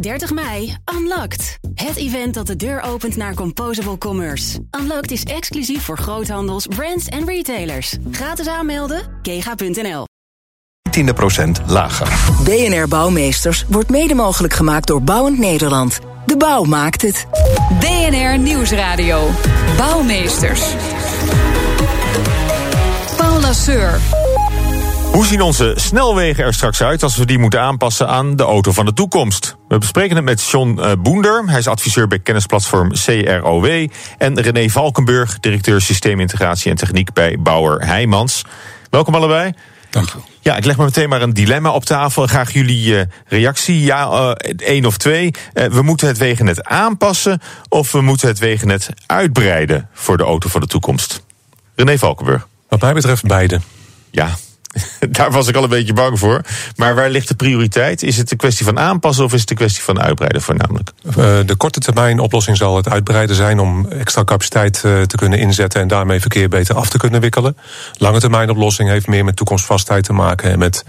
30 mei, Unlocked. Het event dat de deur opent naar Composable Commerce. Unlocked is exclusief voor groothandels, brands en retailers. Gratis aanmelden, kega.nl. 10% lager. BNR Bouwmeesters wordt mede mogelijk gemaakt door Bouwend Nederland. De bouw maakt het. BNR Nieuwsradio. Bouwmeesters. Paul Lasseur. Hoe zien onze snelwegen er straks uit als we die moeten aanpassen aan de auto van de toekomst? We bespreken het met John eh, Boender. Hij is adviseur bij kennisplatform CROW. En René Valkenburg, directeur systeemintegratie en techniek bij Bauer Heijmans. Welkom allebei. Dank u. Ja, ik leg maar meteen maar een dilemma op tafel. Graag jullie uh, reactie. Ja, uh, één of twee. Uh, we moeten het wegennet aanpassen of we moeten het wegennet uitbreiden voor de auto van de toekomst. René Valkenburg. Wat mij betreft beide. Ja, daar was ik al een beetje bang voor. Maar waar ligt de prioriteit? Is het een kwestie van aanpassen of is het een kwestie van uitbreiden voornamelijk? Uh, de korte termijn oplossing zal het uitbreiden zijn om extra capaciteit uh, te kunnen inzetten en daarmee verkeer beter af te kunnen wikkelen. Lange termijn oplossing heeft meer met toekomstvastheid te maken en met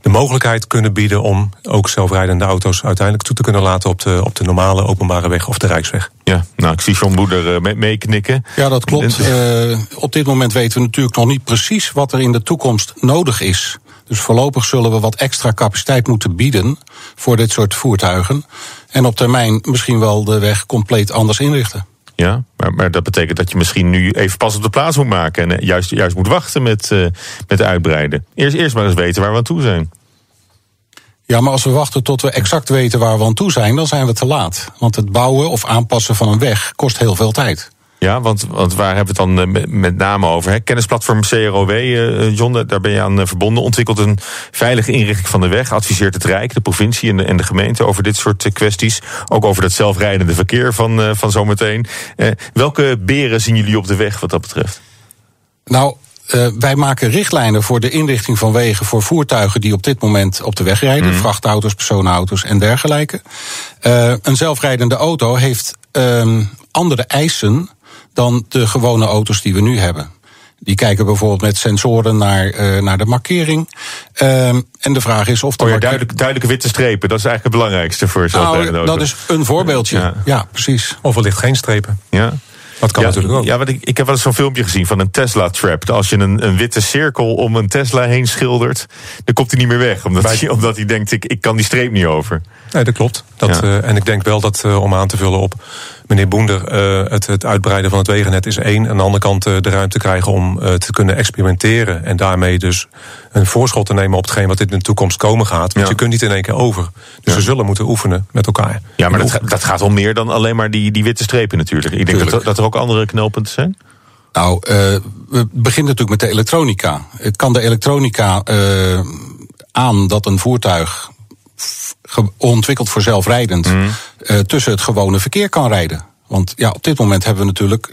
de mogelijkheid kunnen bieden om ook zelfrijdende auto's uiteindelijk toe te kunnen laten op de, op de normale openbare weg of de Rijksweg. Ja, nou, ik zie John Boeder uh, meeknikken. Ja, dat klopt. Uh, op dit moment weten we natuurlijk nog niet precies wat er in de toekomst nodig is. Dus voorlopig zullen we wat extra capaciteit moeten bieden voor dit soort voertuigen. En op termijn misschien wel de weg compleet anders inrichten. Ja, maar, dat betekent dat je misschien nu even pas op de plaats moet maken. En juist, juist moet wachten met, uh, met uitbreiden. Eerst, eerst maar eens weten waar we aan toe zijn. Ja, maar als we wachten tot we exact weten waar we aan toe zijn, dan zijn we te laat. Want het bouwen of aanpassen van een weg kost heel veel tijd. Ja, want, want waar hebben we het dan uh, met name over? Hè? Kennisplatform CROW, uh, John, daar ben je aan verbonden. Ontwikkelt een veilige inrichting van de weg. Adviseert het Rijk, de provincie en de, en de gemeente over dit soort kwesties. Ook over dat zelfrijdende verkeer van, van zometeen. welke beren zien jullie op de weg wat dat betreft? Nou, uh, wij maken richtlijnen voor de inrichting van wegen voor voertuigen die op dit moment op de weg rijden. Mm. Vrachtauto's, personenauto's en dergelijke. Uh, een zelfrijdende auto heeft um, andere eisen dan de gewone auto's die we nu hebben. Die kijken bijvoorbeeld met sensoren naar, uh, naar de markering. Um, en de vraag is of de oh ja, duidelijk, duidelijke witte strepen, dat is eigenlijk het belangrijkste voor zelfrijdende nou. Dat is een voorbeeldje, ja, ja precies. Of wellicht geen strepen. Ja. Dat kan ja, natuurlijk ook. Ja, want ik, ik heb wel eens zo'n filmpje gezien van een Tesla-trap. Als je een, een witte cirkel om een Tesla heen schildert, dan komt hij niet meer weg. Omdat, Bij... hij, omdat hij denkt, ik, ik kan die streep niet over. Nee, dat klopt. Dat, ja. uh, en ik denk wel dat, uh, om aan te vullen op meneer Boender, uh, het, het uitbreiden van het wegennet is één. Aan de andere kant de ruimte krijgen om te kunnen experimenteren. En daarmee dus een voorschot te nemen op hetgeen wat in de toekomst komen gaat. Want ja. je kunt niet in één keer over. Dus we zullen moeten oefenen met elkaar. Ja, maar dat, dat, gaat om meer dan alleen maar die, die witte strepen natuurlijk. Ik denk dat, dat er ook andere knelpunten zijn. Nou, uh, we beginnen natuurlijk met de elektronica. Kan de elektronica uh, aan dat een voertuig ontwikkeld voor zelfrijdend mm. uh, tussen het gewone verkeer kan rijden? Want ja, op dit moment hebben we natuurlijk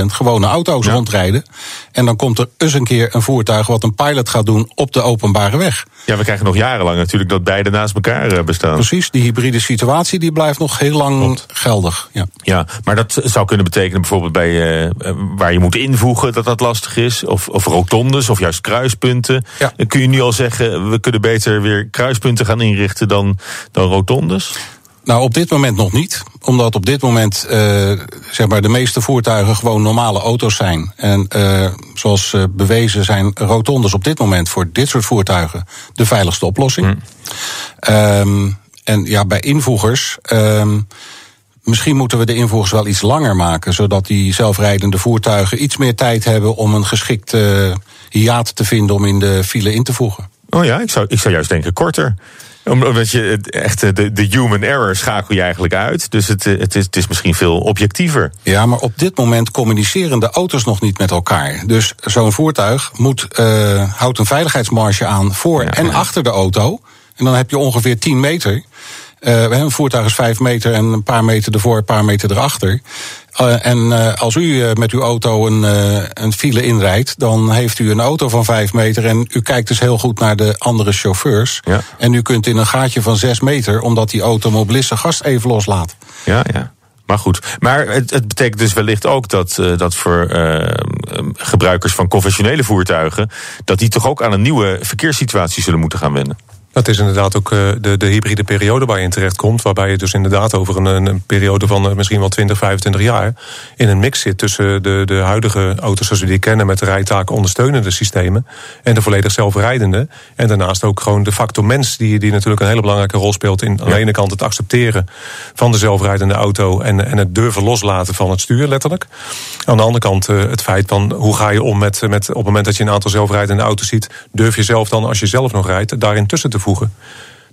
99,9% gewone auto's ja. rondrijden. En dan komt er eens een keer een voertuig wat een pilot gaat doen op de openbare weg. Ja, we krijgen nog jarenlang natuurlijk dat beide naast elkaar bestaan. Precies, die hybride situatie die blijft nog heel lang Klopt. geldig. Ja. ja, maar dat zou kunnen betekenen bijvoorbeeld bij uh, waar je moet invoegen dat dat lastig is. Of, of rotondes of juist kruispunten. Ja. Kun je nu al zeggen, we kunnen beter weer kruispunten gaan inrichten dan, dan rotondes? Nou, op dit moment nog niet. Omdat op dit moment uh, zeg maar de meeste voertuigen gewoon normale auto's zijn. En uh, zoals uh, bewezen zijn rotondes op dit moment voor dit soort voertuigen de veiligste oplossing. Mm. Um, en ja, bij invoegers. Um, Misschien moeten we de invoegers wel iets langer maken, zodat die zelfrijdende voertuigen iets meer tijd hebben om een geschikte hiaat te vinden om in de file in te voegen. Oh ja, ik zou, ik zou juist denken korter omdat je echt de, de human error schakel je eigenlijk uit. Dus het, het, is, het is misschien veel objectiever. Ja, maar op dit moment communiceren de auto's nog niet met elkaar. Dus zo'n voertuig moet, uh, houdt een veiligheidsmarge aan voor ja, en ja. achter de auto. En dan heb je ongeveer 10 meter. Uh, een voertuig is 5 meter en een paar meter ervoor, een paar meter erachter. Uh, en uh, als u uh, met uw auto een, een file inrijdt, dan heeft u een auto van 5 meter. En u kijkt dus heel goed naar de andere chauffeurs. Ja. En u kunt in een gaatje van 6 meter, omdat die automobilist zijn gast even loslaat. Ja, ja. Maar goed, maar het, het betekent dus wellicht ook dat, dat voor uh, gebruikers van conventionele voertuigen, dat die toch ook aan een nieuwe verkeerssituatie zullen moeten gaan wennen. Dat is inderdaad ook uh, de, de hybride periode waar je in terecht komt. Waarbij je dus inderdaad over een, een periode van uh, misschien wel 20, 25 jaar in een mix zit tussen de, de huidige auto's zoals we die kennen met de rijtaken ondersteunende systemen en de volledig zelfrijdende. En daarnaast ook gewoon de factor mens, die, die natuurlijk een hele belangrijke rol speelt in aan de ene kant het accepteren van de zelfrijdende auto en, en het durven loslaten van het stuur, letterlijk. Aan de andere kant uh, het feit van hoe ga je om met, met op het moment dat je een aantal zelfrijdende auto's ziet, durf je zelf dan, als je zelf nog rijdt, daarin tussen te voegen.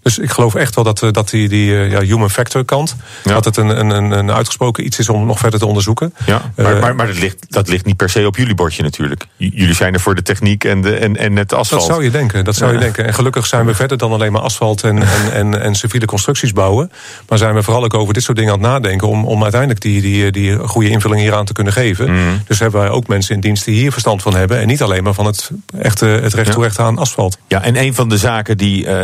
Dus ik geloof echt wel dat, eh, dat die, die eh, ja, human factor kant... Ja. dat het een, een, een uitgesproken iets is om nog verder te onderzoeken. Ja, maar, uh, maar, maar dat, ligt, dat ligt niet per se op jullie bordje natuurlijk. J jullie zijn er voor de techniek en, de, en, en het asfalt. Dat zou je denken, dat zou je denken. En gelukkig zijn we verder dan alleen maar asfalt en, en, en, en civiele constructies bouwen. Maar zijn we vooral ook over dit soort dingen aan het nadenken... om, om uiteindelijk die, die, die goede invulling hieraan te kunnen geven. Mm. Dus hebben wij ook mensen in dienst die hier verstand van hebben... en niet alleen maar van het, echte, het recht toe recht aan asfalt. Ja, en een van de zaken die uh,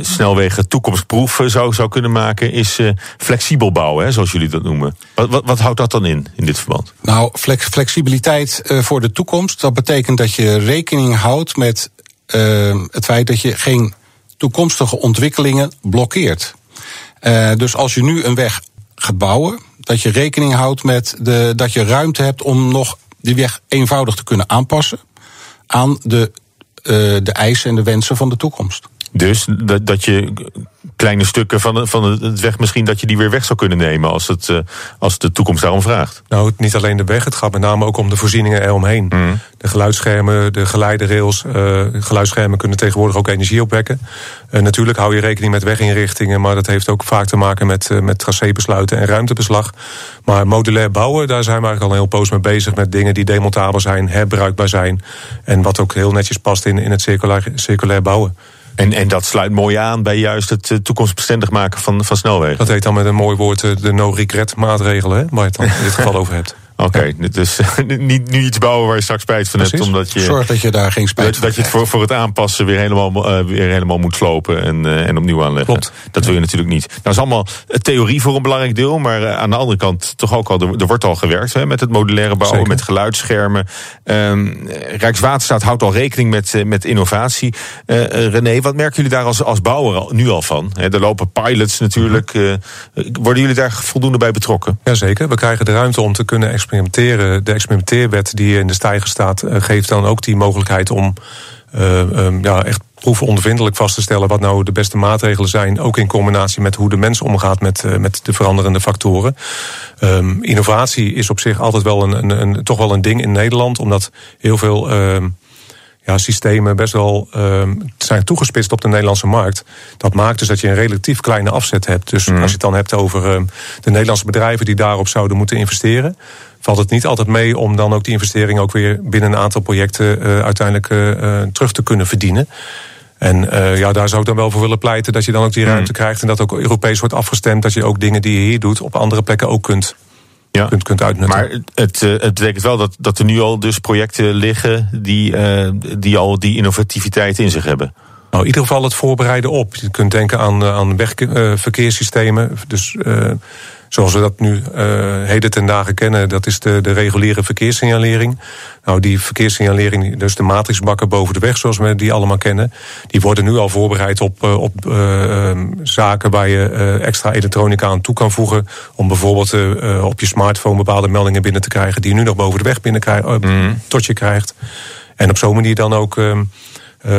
snelwegen toekomst proef zou, zou kunnen maken, is uh, flexibel bouwen, hè, zoals jullie dat noemen. Wat, wat, wat, houdt dat dan in, in dit verband? Nou, flex, flexibiliteit uh, voor de toekomst, dat betekent dat je rekening houdt met het feit dat je geen toekomstige ontwikkelingen blokkeert. dus als je nu een weg gaat bouwen, dat je rekening houdt met de, dat je ruimte hebt om nog die weg eenvoudig te kunnen aanpassen aan de, de eisen en de wensen van de toekomst. Dus dat, dat je kleine stukken van, van het weg misschien dat je die weer weg zou kunnen nemen als, het, uh, als de toekomst daarom vraagt. Nou, niet alleen de weg, het gaat met name ook om de voorzieningen eromheen. Mm. De geluidsschermen, de geleiderails, uh, geluidsschermen kunnen tegenwoordig ook energie opwekken. Uh, natuurlijk hou je rekening met weginrichtingen, maar dat heeft ook vaak te maken met, met tracébesluiten en ruimtebeslag. Maar modulair bouwen, daar zijn we eigenlijk al een heel poos mee bezig met dingen die demontabel zijn, herbruikbaar zijn. En wat ook heel netjes past in, in het circulair, circulair bouwen. En, en dat sluit mooi aan bij juist het uh, toekomstbestendig maken van, van snelwegen. Dat heet dan met een mooi woord uh, de no-regret maatregelen, hè, waar je het dan in dit geval over hebt. Oké, okay, ja. dus niet nu iets bouwen waar je straks spijt van Precies. hebt. Omdat je, Zorg dat je daar geen spijt dat, van Dat je het voor, voor het aanpassen weer helemaal, uh, weer helemaal moet slopen en, uh, en opnieuw aanleggen. Klopt. Dat wil je natuurlijk niet. Nou is allemaal theorie voor een belangrijk deel. Maar uh, aan de andere kant toch ook al, er, er wordt al gewerkt hè, met het modulaire bouwen, Zeker. met geluidsschermen. Um, Rijkswaterstaat houdt al rekening met, met innovatie. René, wat merken jullie daar als, als bouwer al, nu al van? He, er lopen pilots natuurlijk. -hmm. worden jullie daar voldoende bij betrokken? Jazeker, we krijgen de ruimte om te kunnen experimenteren de experimenteerwet die in de stijger staat, uh, geeft dan ook die mogelijkheid om uh, um, ja, echt proefondervindelijk vast te stellen wat nou de beste maatregelen zijn. Ook in combinatie met hoe de mens omgaat met, uh, met de veranderende factoren. Um, innovatie is op zich altijd wel een, een, een, toch wel een ding in Nederland, omdat heel veel. Um, ja, systemen best wel uh, zijn toegespitst op de Nederlandse markt. Dat maakt dus dat je een relatief kleine afzet hebt. Dus mm. als je het dan hebt over uh, de Nederlandse bedrijven die daarop zouden moeten investeren, valt het niet altijd mee om dan ook die investering ook weer binnen een aantal projecten uh, uiteindelijk uh, terug te kunnen verdienen. En uh, ja, daar zou ik dan wel voor willen pleiten dat je dan ook die ruimte mm. krijgt en dat ook Europees wordt afgestemd. Dat je ook dingen die je hier doet op andere plekken ook kunt ja. kunt, kunt uitnutten. Maar het, het betekent wel dat, dat er nu al dus projecten liggen die, die al die innovativiteit in zich hebben. Nou, in ieder geval het voorbereiden op. Je kunt denken aan, aan wegverkeerssystemen. Dus zoals we dat nu uh, heden ten dagen kennen, dat is de, de reguliere verkeerssignalering. Nou, die verkeerssignalering, dus de matrixbakken boven de weg, zoals we die allemaal kennen, die worden nu al voorbereid op, op uh, zaken waar je uh, extra elektronica aan toe kan voegen. Om bijvoorbeeld uh, op je smartphone bepaalde meldingen binnen te krijgen die je nu nog boven de weg binnen krijg, mm. tot je krijgt. En op zo'n manier dan ook uh,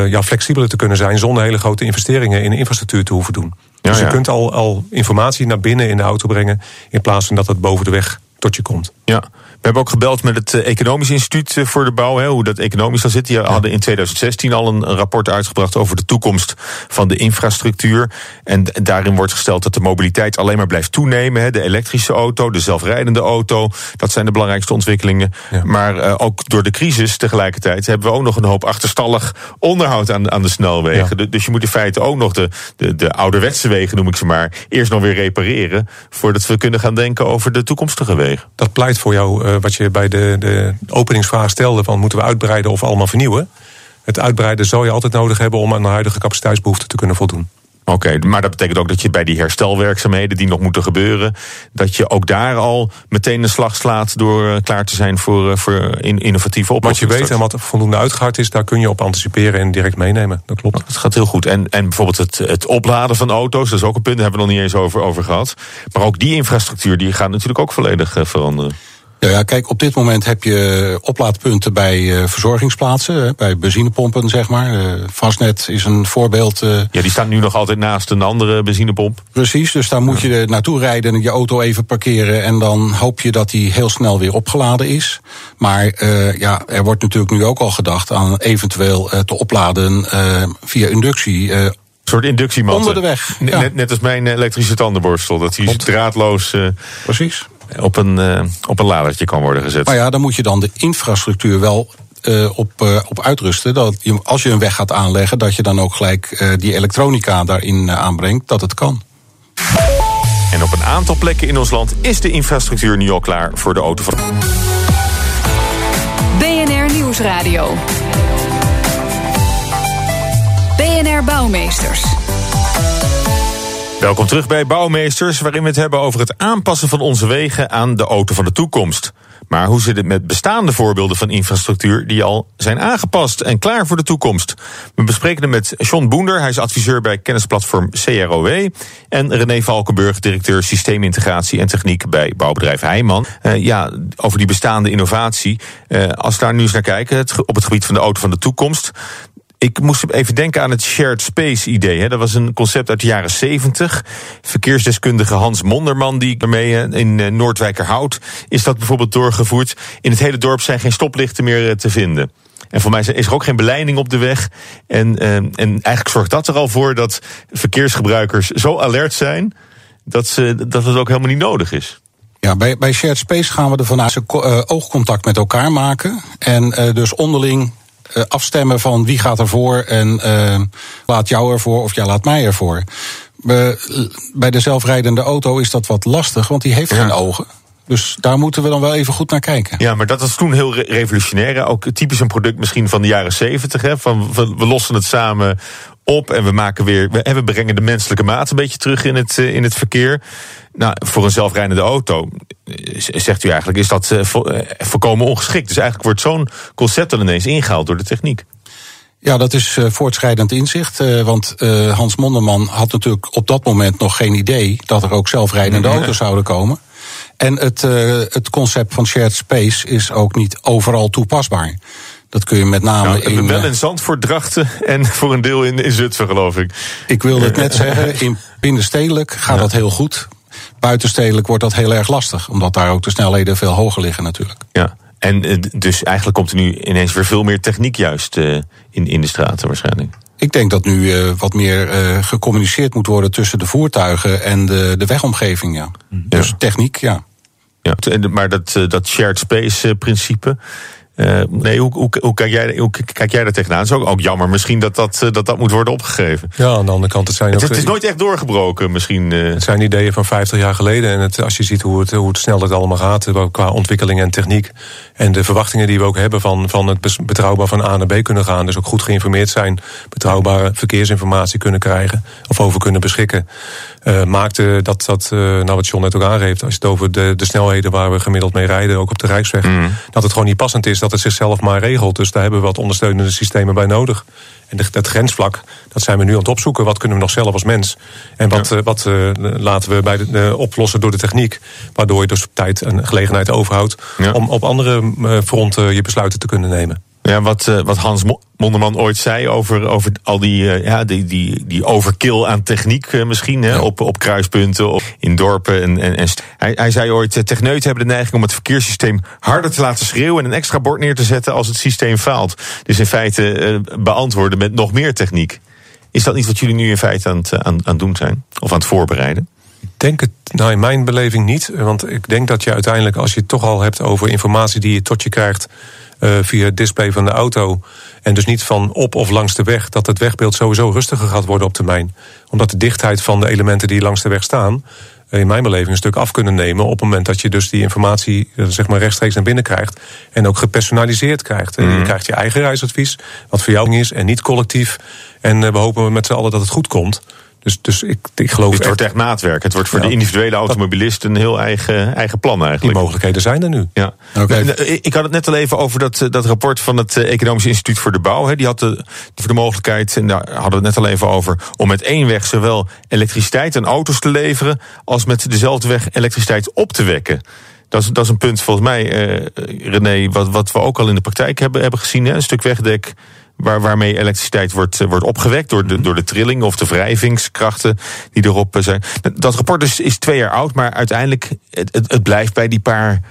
ja, flexibeler te kunnen zijn zonder hele grote investeringen in infrastructuur te hoeven doen. Dus je kunt al, al informatie naar binnen in de auto brengen in plaats van dat het boven de weg tot je komt. Ja. We hebben ook gebeld met het Economisch Instituut voor de Bouw, hè, hoe dat economisch dan zit. Die hadden in 2016 al een rapport uitgebracht over de toekomst van de infrastructuur. En daarin wordt gesteld dat de mobiliteit alleen maar blijft toenemen. Hè. De elektrische auto, de zelfrijdende auto, dat zijn de belangrijkste ontwikkelingen. Ja. Maar uh, ook door de crisis tegelijkertijd hebben we ook nog een hoop achterstallig onderhoud aan, aan de snelwegen. Ja. Dus je moet in feite ook nog de, de, de ouderwetse wegen, noem ik ze maar, eerst nog weer repareren. Voordat we kunnen gaan denken over de toekomstige wegen. Dat pleit voor jou. Uh, wat je bij de, de openingsvraag stelde: van moeten we uitbreiden of allemaal vernieuwen? Het uitbreiden zou je altijd nodig hebben om aan de huidige capaciteitsbehoeften te kunnen voldoen. Oké, maar dat betekent ook dat je bij die herstelwerkzaamheden die nog moeten gebeuren, dat je ook daar al meteen een slag slaat door uh, klaar te zijn voor, uh, voor in, innovatieve oplossingen. Wat je weet en wat voldoende uitgehard is, daar kun je op anticiperen en direct meenemen. Dat klopt. Dat gaat heel goed. En, en bijvoorbeeld het, het opladen van auto's, dat is ook een punt, daar hebben we nog niet eens over, over gehad. Maar ook die infrastructuur die gaat natuurlijk ook volledig veranderen. Nou ja, kijk, op dit moment heb je oplaadpunten bij uh, verzorgingsplaatsen, bij benzinepompen, zeg maar. Uh, Fastnet is een voorbeeld. Uh, ja, die staan nu nog altijd naast een andere benzinepomp. Precies, dus daar moet je naartoe rijden en je auto even parkeren. En dan hoop je dat die heel snel weer opgeladen is. Maar ja, er wordt natuurlijk nu ook al gedacht aan eventueel te opladen via inductie. Een soort inductiemat. Onder de weg. Ja. Net, net als mijn elektrische tandenborstel. Dat die draadloos. Precies op een, uh, op een ladertje kan worden gezet. Maar ja, dan moet je dan de infrastructuur wel uh, op, uh, op uitrusten. Dat je, als je een weg gaat aanleggen, dat je dan ook gelijk die elektronica daarin aanbrengt, dat het kan. En op een aantal plekken in ons land is de infrastructuur nu al klaar voor de auto. BNR Nieuwsradio. BNR Bouwmeesters. Welkom terug bij Bouwmeesters, waarin we het hebben over het aanpassen van onze wegen aan de auto van de toekomst. Maar hoe zit het met bestaande voorbeelden van infrastructuur die al zijn aangepast en klaar voor de toekomst? We bespreken het met John Boender, hij is adviseur bij kennisplatform CROW. En René Valkenburg, directeur systeemintegratie en techniek bij bouwbedrijf Heijman. Uh, ja, over die bestaande innovatie. Uh, als we daar nu eens naar kijken, op het gebied van de auto van de toekomst. Ik moest even denken aan het shared space idee. Hè. Dat was een concept uit de jaren 70. Verkeersdeskundige Hans Monderman, die ermee in Noordwijkerhout is dat bijvoorbeeld doorgevoerd. In het hele dorp zijn geen stoplichten meer te vinden. En voor mij is er ook geen beleiding op de weg. En, en eigenlijk zorgt dat er al voor dat verkeersgebruikers zo alert zijn dat, ze, dat het ook helemaal niet nodig is. Ja, bij, bij Shared Space gaan we ervan uit ze uh, oogcontact met elkaar maken. En dus onderling afstemmen van wie gaat ervoor en uh, laat jou ervoor of jij laat mij ervoor. Be, bij de zelfrijdende auto is dat wat lastig, want die heeft ja. geen ogen. Dus daar moeten we dan wel even goed naar kijken. Ja, maar dat was toen heel revolutionair. Ook typisch een product misschien van de jaren zeventig. Van we lossen het samen op en we maken weer. We, we brengen de menselijke maat een beetje terug in het, in het verkeer. Nou, voor een zelfrijdende auto, zegt u eigenlijk, is dat volkomen ongeschikt. Dus eigenlijk wordt zo'n concept dan ineens ingehaald door de techniek. Ja, dat is uh, voortschrijdend inzicht. Uh, want uh, Hans Monderman had natuurlijk op dat moment nog geen idee dat er ook zelfrijdende nee. auto's zouden komen. En het, het concept van shared space is ook niet overal toepasbaar. Dat kun je met name nou, in. Wel in Zandvoort, Drachten en voor een deel in, in Zutphen, geloof ik. Ik wilde het net zeggen, in binnenstedelijk gaat ja. dat heel goed. Buitenstedelijk wordt dat heel erg lastig, omdat daar ook de snelheden veel hoger liggen natuurlijk. Ja. En dus eigenlijk komt er nu ineens weer veel meer techniek juist in, in de straten waarschijnlijk. Ik denk dat nu uh, wat meer uh, gecommuniceerd moet worden tussen de voertuigen en de, de wegomgeving. Ja. ja. Dus techniek, ja. ja maar dat, dat shared space principe. Uh, nee, hoe, hoe, hoe, kijk jij, hoe kijk jij daar tegenaan? Het is ook, ook jammer misschien dat dat, dat dat moet worden opgegeven. Ja, aan de andere kant, het zijn het, ook, het is nooit echt doorgebroken misschien. Uh... Het zijn ideeën van 50 jaar geleden. En het, als je ziet hoe het, hoe het snel het allemaal gaat qua ontwikkeling en techniek. En de verwachtingen die we ook hebben van, van het betrouwbaar van A naar B kunnen gaan. Dus ook goed geïnformeerd zijn, betrouwbare verkeersinformatie kunnen krijgen. Of over kunnen beschikken. Uh, maakte dat, dat nou wat John net ook aangeeft, als je het over de, de snelheden waar we gemiddeld mee rijden, ook op de Rijksweg, mm. dat het gewoon niet passend is dat het zichzelf maar regelt. Dus daar hebben we wat ondersteunende systemen bij nodig. En dat grensvlak, dat zijn we nu aan het opzoeken. Wat kunnen we nog zelf als mens? En wat, ja. uh, wat uh, laten we bij de, uh, oplossen door de techniek? Waardoor je dus tijd en gelegenheid overhoudt ja. om op andere fronten je besluiten te kunnen nemen. Ja, wat, uh, wat Hans Monderman ooit zei over, over al die, uh, ja, die, die, die overkill aan techniek uh, misschien, hè, ja. op, op kruispunten, op, in dorpen. En, en, en hij, hij zei ooit, techneuten hebben de neiging om het verkeerssysteem harder te laten schreeuwen en een extra bord neer te zetten als het systeem faalt. Dus in feite beantwoorden met nog meer techniek. Is dat niet wat jullie nu in feite aan het, aan, aan doen zijn? Of aan het voorbereiden? Ik denk het, nou in mijn beleving niet. Want ik denk dat je uiteindelijk, als je het toch al hebt over informatie die je tot je krijgt uh, via het display van de auto. En dus niet van op of langs de weg, dat het wegbeeld sowieso rustiger gaat worden op termijn. Omdat de dichtheid van de elementen die langs de weg staan, in mijn beleving een stuk af kunnen nemen. op het moment dat je dus die informatie zeg maar rechtstreeks naar binnen krijgt. en ook gepersonaliseerd krijgt. Mm. Je krijgt je eigen reisadvies, wat voor jou is en niet collectief. En we hopen met z'n allen dat het goed komt. Dus, dus ik, ik geloof. Dus het wordt echt maatwerk. Het wordt voor Ja. de individuele automobilist een heel eigen, eigen plan Die eigenlijk. mogelijkheden zijn er nu. Ja. Oké. Eh, Ik had het net al even over dat, eh, dat rapport van het eh, Economisch Instituut voor de Bouw. hè. Die had de, voor de mogelijkheid, en daar hadden we het net al even over, om met één weg zowel elektriciteit aan auto's te leveren, als met dezelfde weg elektriciteit op te wekken. Dat is, dat is een punt volgens mij, eh, René, wat, wat we ook al in de praktijk hebben, hebben gezien. Hè? Een stuk wegdek waar, waarmee elektriciteit wordt, eh, wordt opgewekt door de, door de trilling of de wrijvingskrachten die erop eh, zijn. Dat rapport is, is twee jaar oud, maar uiteindelijk het, het, het blijft bij die paar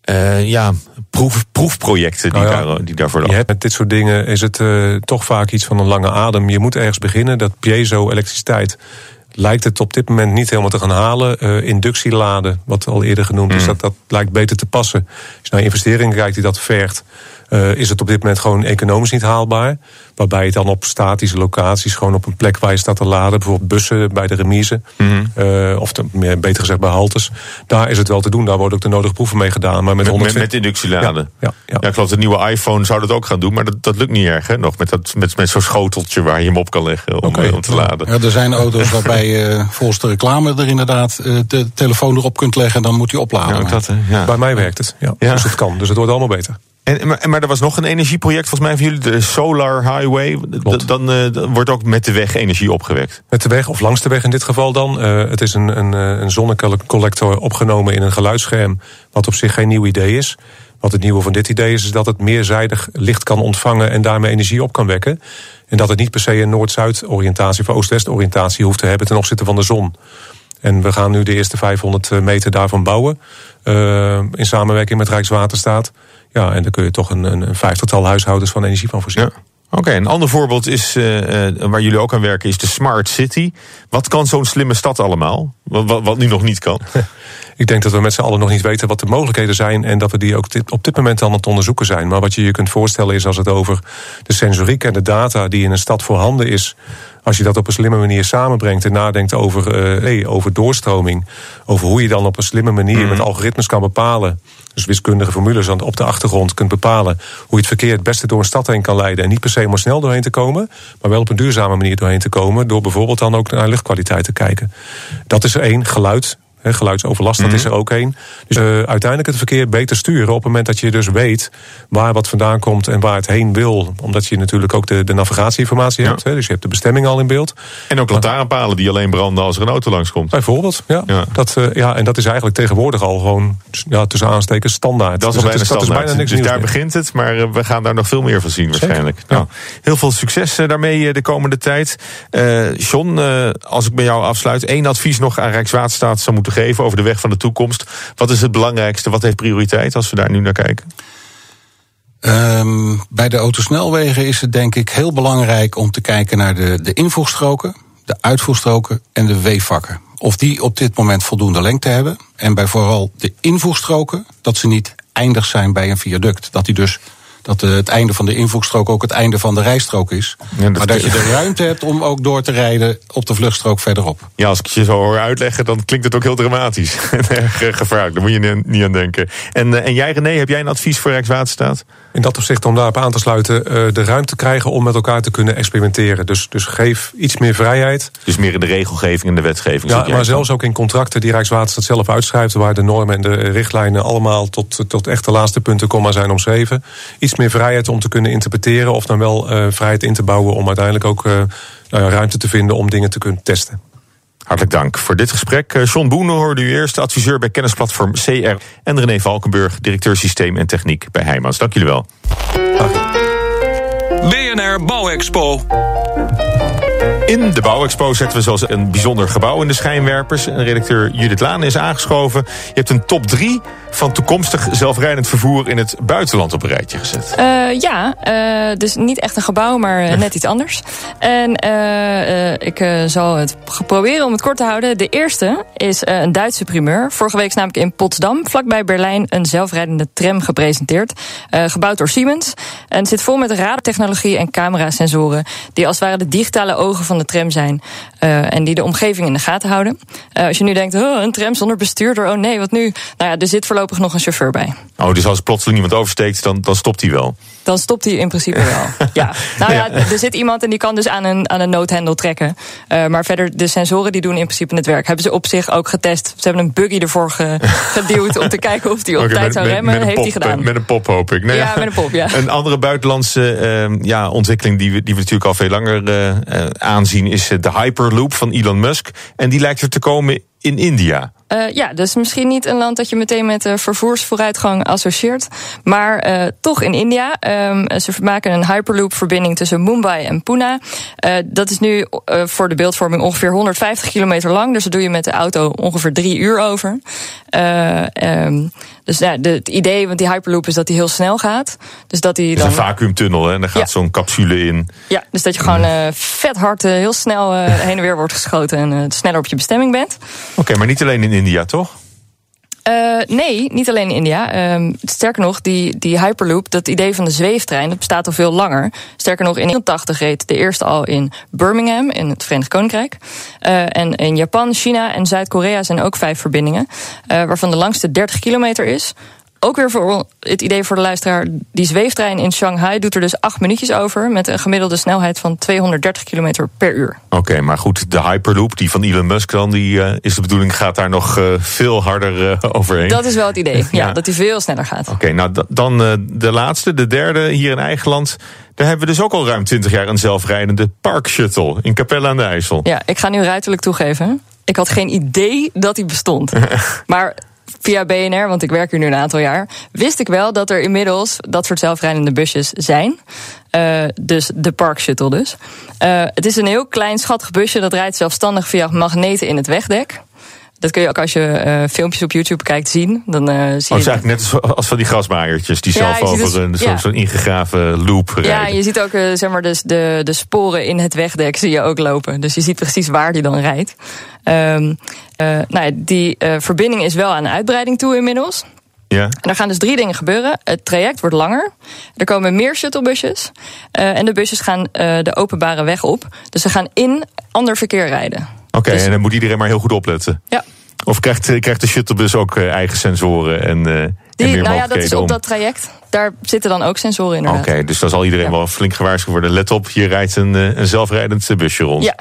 eh, ja, proef, proefprojecten die, Nou ja, daar, die daarvoor Je lopen. hebt met dit soort dingen is het toch vaak iets van een lange adem. Je moet ergens beginnen. Dat piezo-elektriciteit lijkt het op dit moment niet helemaal te gaan halen. Eh, inductieladen, wat al eerder genoemd is, dat, dat lijkt beter te passen. Als je naar investeringen kijkt die dat vergt, eh, is het op dit moment gewoon economisch niet haalbaar. Waarbij het dan op statische locaties, gewoon op een plek waar je staat te laden, bijvoorbeeld bussen bij de remise, eh, of de, meer, beter gezegd bij haltes, daar is het wel te doen. Daar worden ook de nodige proeven mee gedaan. Maar met, Met, met, 120 met inductieladen. Ja, ja, ja. ik geloof de nieuwe iPhone zou dat ook gaan doen, maar dat, dat lukt niet erg. Hè? Nog met, dat, met, met zo'n schoteltje waar je hem op kan leggen om, eh, om te laden. Ja, er zijn auto's waarbij je volgens de reclame er inderdaad eh, de telefoon erop kunt leggen en dan moet hij opladen. Ja, dat, ja. Bij mij werkt het. Ja. Ja. Dus het kan. Dus het wordt allemaal beter. En, maar, maar er was nog een energieproject volgens mij van jullie, de Solar Highway. Klopt. Dan dan wordt ook met de weg energie opgewekt. Met de weg, of langs de weg in dit geval dan. Eh, het is een, een, eh, een zonnecollector opgenomen in een geluidsscherm. Wat op zich geen nieuw idee is. Wat het nieuwe van dit idee is, is dat het meerzijdig licht kan ontvangen en daarmee energie op kan wekken. En dat het niet per se een Noord-Zuid oriëntatie of Oost-West oriëntatie hoeft te hebben ten opzichte van de zon. En we gaan nu de eerste 500 meter daarvan bouwen. eh, in samenwerking met Rijkswaterstaat. Ja, en daar kun je toch een, een, vijftigtal huishoudens van energie van voorzien. Ja. Oké, een ander voorbeeld is, eh, eh, waar jullie ook aan werken, is de Smart City. Wat kan zo'n slimme stad allemaal? Wat, wat, wat nu nog niet kan. Ik denk dat we met z'n allen nog niet weten wat de mogelijkheden zijn. En dat we die ook dit- op dit moment aan het onderzoeken zijn. Maar wat je je kunt voorstellen is als het over de sensoriek en de data die in een stad voorhanden is. Als je dat op een slimme manier samenbrengt en nadenkt over, eh, hey, over doorstroming. Over hoe je dan op een slimme manier met algoritmes kan bepalen. Dus wiskundige formules aan- op de achtergrond kunt bepalen. Hoe je het verkeer het beste door een stad heen kan leiden. En niet per se er snel doorheen te komen. Maar wel op een duurzame manier doorheen te komen. Door bijvoorbeeld dan ook naar luchtkwaliteit te kijken. Dat is er één. Geluid. Geluidsoverlast, dat is er ook één. Dus eh, uiteindelijk het verkeer beter sturen op het moment dat je dus weet waar wat vandaan komt en waar het heen wil. Omdat je natuurlijk ook de, de navigatieinformatie Ja. hebt. Dus je hebt de bestemming al in beeld. En ook lantaarnpalen die alleen branden als er een auto langskomt. Bijvoorbeeld, ja. Ja. Dat, eh, ja. En dat is eigenlijk tegenwoordig al gewoon ja, tussen aanstekens standaard. Dat is Dus bijna dat is bijna niks dus nieuws daar meer. begint het, maar eh, we gaan daar nog veel meer van zien waarschijnlijk. ja. Nou, heel veel succes daarmee de komende tijd. Eh John, als ik bij jou afsluit, één advies nog aan Rijkswaterstaat zou moeten geven over de weg van de toekomst. Wat is het belangrijkste? Wat heeft prioriteit als we daar nu naar kijken? Ehm, bij de autosnelwegen is het denk ik heel belangrijk om te kijken naar de, de invoegstroken, de uitvoegstroken en de weefvakken. Of die op dit moment voldoende lengte hebben. En bij vooral de invoegstroken, dat ze niet eindig zijn bij een viaduct. Dat die dus dat eh, het einde van de invoegstrook ook het einde van de rijstrook is. Ja, dat- maar dat je de ruimte hebt om ook door te rijden op de vluchtstrook verderop. Ja, als ik het je zo hoor uitleggen, dan klinkt het ook heel dramatisch. en erg eh, gevaarlijk, daar moet je ni- niet aan denken. En, eh, en jij René, heb jij een advies voor Rijkswaterstaat? In dat opzicht, om daarop aan te sluiten, eh, de ruimte krijgen om met elkaar te kunnen experimenteren. Dus, dus geef iets meer vrijheid. Dus meer in de regelgeving en de wetgeving. Ja, maar zelfs ook in contracten die Rijkswaterstaat zelf uitschrijft, waar de normen en de richtlijnen allemaal tot, tot echt de laatste punten komma zijn omschreven. Iets meer vrijheid om te kunnen interpreteren of dan wel eh, vrijheid in te bouwen om uiteindelijk ook eh, nou ruimte te vinden om dingen te kunnen testen. Hartelijk dank voor dit gesprek. Eh, John Boenen hoorde u eerst, adviseur bij kennisplatform CR. En René Valkenburg, directeur systeem en techniek bij Heijmans. Dank jullie wel. BNR Bouwexpo. In de Bouwexpo zetten we zoals een bijzonder gebouw in de schijnwerpers. Redacteur Judith Laan is aangeschoven. Je hebt een top 3 van toekomstig zelfrijdend vervoer in het buitenland op een rijtje gezet. Eh, ja, eh, dus niet echt een gebouw, maar eh, net iets anders. En ik zal het proberen om het kort te houden. De eerste is een Duitse primeur. Vorige week is namelijk in Potsdam, vlakbij Berlijn, een zelfrijdende tram gepresenteerd. Gebouwd door Siemens. En zit vol met radartechnologie en camerasensoren. Die als het ware de digitale ogen van de tram zijn. eh, en die de omgeving in de gaten houden. Eh, als je nu denkt, oh, een tram zonder bestuurder, oh nee, wat nu? Nou ja, er zit voorlopig nog een chauffeur bij. Oh, dus als plotseling iemand oversteekt, dan, dan stopt hij wel. Dan stopt hij in principe wel. ja. Nou ja, er zit iemand en die kan dus aan een, aan een noodhendel trekken. Uh, maar verder, de sensoren die doen in principe het werk. Hebben ze op zich ook getest. Ze hebben een buggy ervoor ge, geduwd om te kijken of die op okay, tijd zou remmen. Heeft hij gedaan. Met een pop hoop ik. Nou, ja, ja, met een pop, ja. Een andere buitenlandse uh, ja, ontwikkeling die we, die we natuurlijk al veel langer uh, aanzien... is de Hyperloop van Elon Musk. En die lijkt er te komen in India. Uh, ja, dus misschien niet een land dat je meteen met uh, vervoersvooruitgang associeert. Maar uh, toch in India. Um, ze maken een Hyperloop-verbinding tussen Mumbai en Pune. dat is nu voor de beeldvorming ongeveer 150 kilometer lang. Dus dat doe je met de auto ongeveer drie uur over. Um, dus ja, de, het idee, want die Hyperloop is dat die heel snel gaat. Dus dat die dan... Het is een vacuümtunnel, hè? En daar gaat ja. zo'n capsule in. Ja, dus dat je gewoon vet hard heel snel heen en weer wordt geschoten... en sneller op je bestemming bent. Oké, maar niet alleen in India, toch? Uh, nee, niet alleen in India. Uh, sterker nog, die, die Hyperloop, dat idee van de zweeftrein, dat bestaat al veel langer. Sterker nog, in 1980 reed de eerste al in Birmingham, in het Verenigd Koninkrijk. Uh, en in Japan, China en Zuid-Korea zijn ook vijf verbindingen, waarvan de langste 30 kilometer is ook weer voor het idee voor de luisteraar. Die zweeftrein in Shanghai doet er dus acht minuutjes over. Met een gemiddelde snelheid van 230 km per uur. Oké, maar goed, de Hyperloop, die van Elon Musk dan, die uh, is de bedoeling, gaat daar nog uh, veel harder uh, overheen. Dat is wel het idee, ja, dat hij veel sneller gaat. Oké, nou dan de laatste, de derde hier in eigen land. Daar hebben we dus ook al ruim 20 jaar een zelfrijdende parkshuttle in Capelle aan de IJssel. Ja, ik ga nu ruiterlijk toegeven. Ik had geen idee dat die bestond. maar via BNR, want ik werk hier nu een aantal jaar, wist ik wel dat er inmiddels dat soort zelfrijdende busjes zijn. Uh, dus de Park Shuttle dus. Uh, het is een heel klein schattig busje dat rijdt zelfstandig via magneten in het wegdek. Dat kun je ook als je uh, filmpjes op YouTube kijkt zien. Dan, uh, zie oh, het is eigenlijk net als, van die grasmaaiertjes die zelf over een ja. zo'n ingegraven loop rijden. Ja, je ziet ook uh, zeg maar, dus de, de sporen in het wegdek zie je ook lopen. Dus je ziet precies waar die dan rijdt. Um, nou, die verbinding is wel aan uitbreiding toe inmiddels. Ja. En er gaan dus drie dingen gebeuren. Het traject wordt langer. Er komen meer shuttlebusjes. En de busjes gaan de openbare weg op. Dus ze gaan in ander verkeer rijden. Oké, okay, dus... en dan moet iedereen maar heel goed opletten. Ja. Of krijgt, krijgt de shuttlebus ook uh, eigen sensoren en, Die, en meer Nou ja, dat is op om... dat traject. Daar zitten dan ook sensoren in. Oké, okay, dus dan zal iedereen ja. wel flink gewaarschuwd worden. Let op, hier rijdt een, een zelfrijdend busje rond. Ja.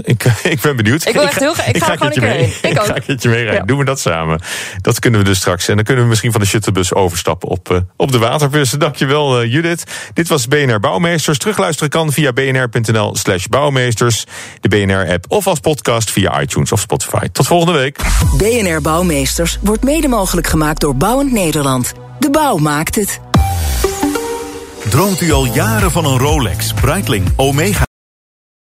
Ik, ik ben benieuwd. Ik, wil echt heel, ik, ik ga, ga een keer mee. Ik, ik ga een keertje mee rijden. Ja. Doen we dat samen. Dat kunnen we dus straks. En dan kunnen we misschien van de shuttlebus overstappen op, uh, op de waterbus. Dankjewel uh, Judith. Dit was BNR Bouwmeesters. Terugluisteren kan via bnr.nl slash bouwmeesters. De BNR-app of als podcast via iTunes of Spotify. Tot volgende week. BNR Bouwmeesters wordt mede mogelijk gemaakt door Bouwend Nederland. De bouw maakt het. Droomt u al jaren van een Rolex, Breitling, Omega...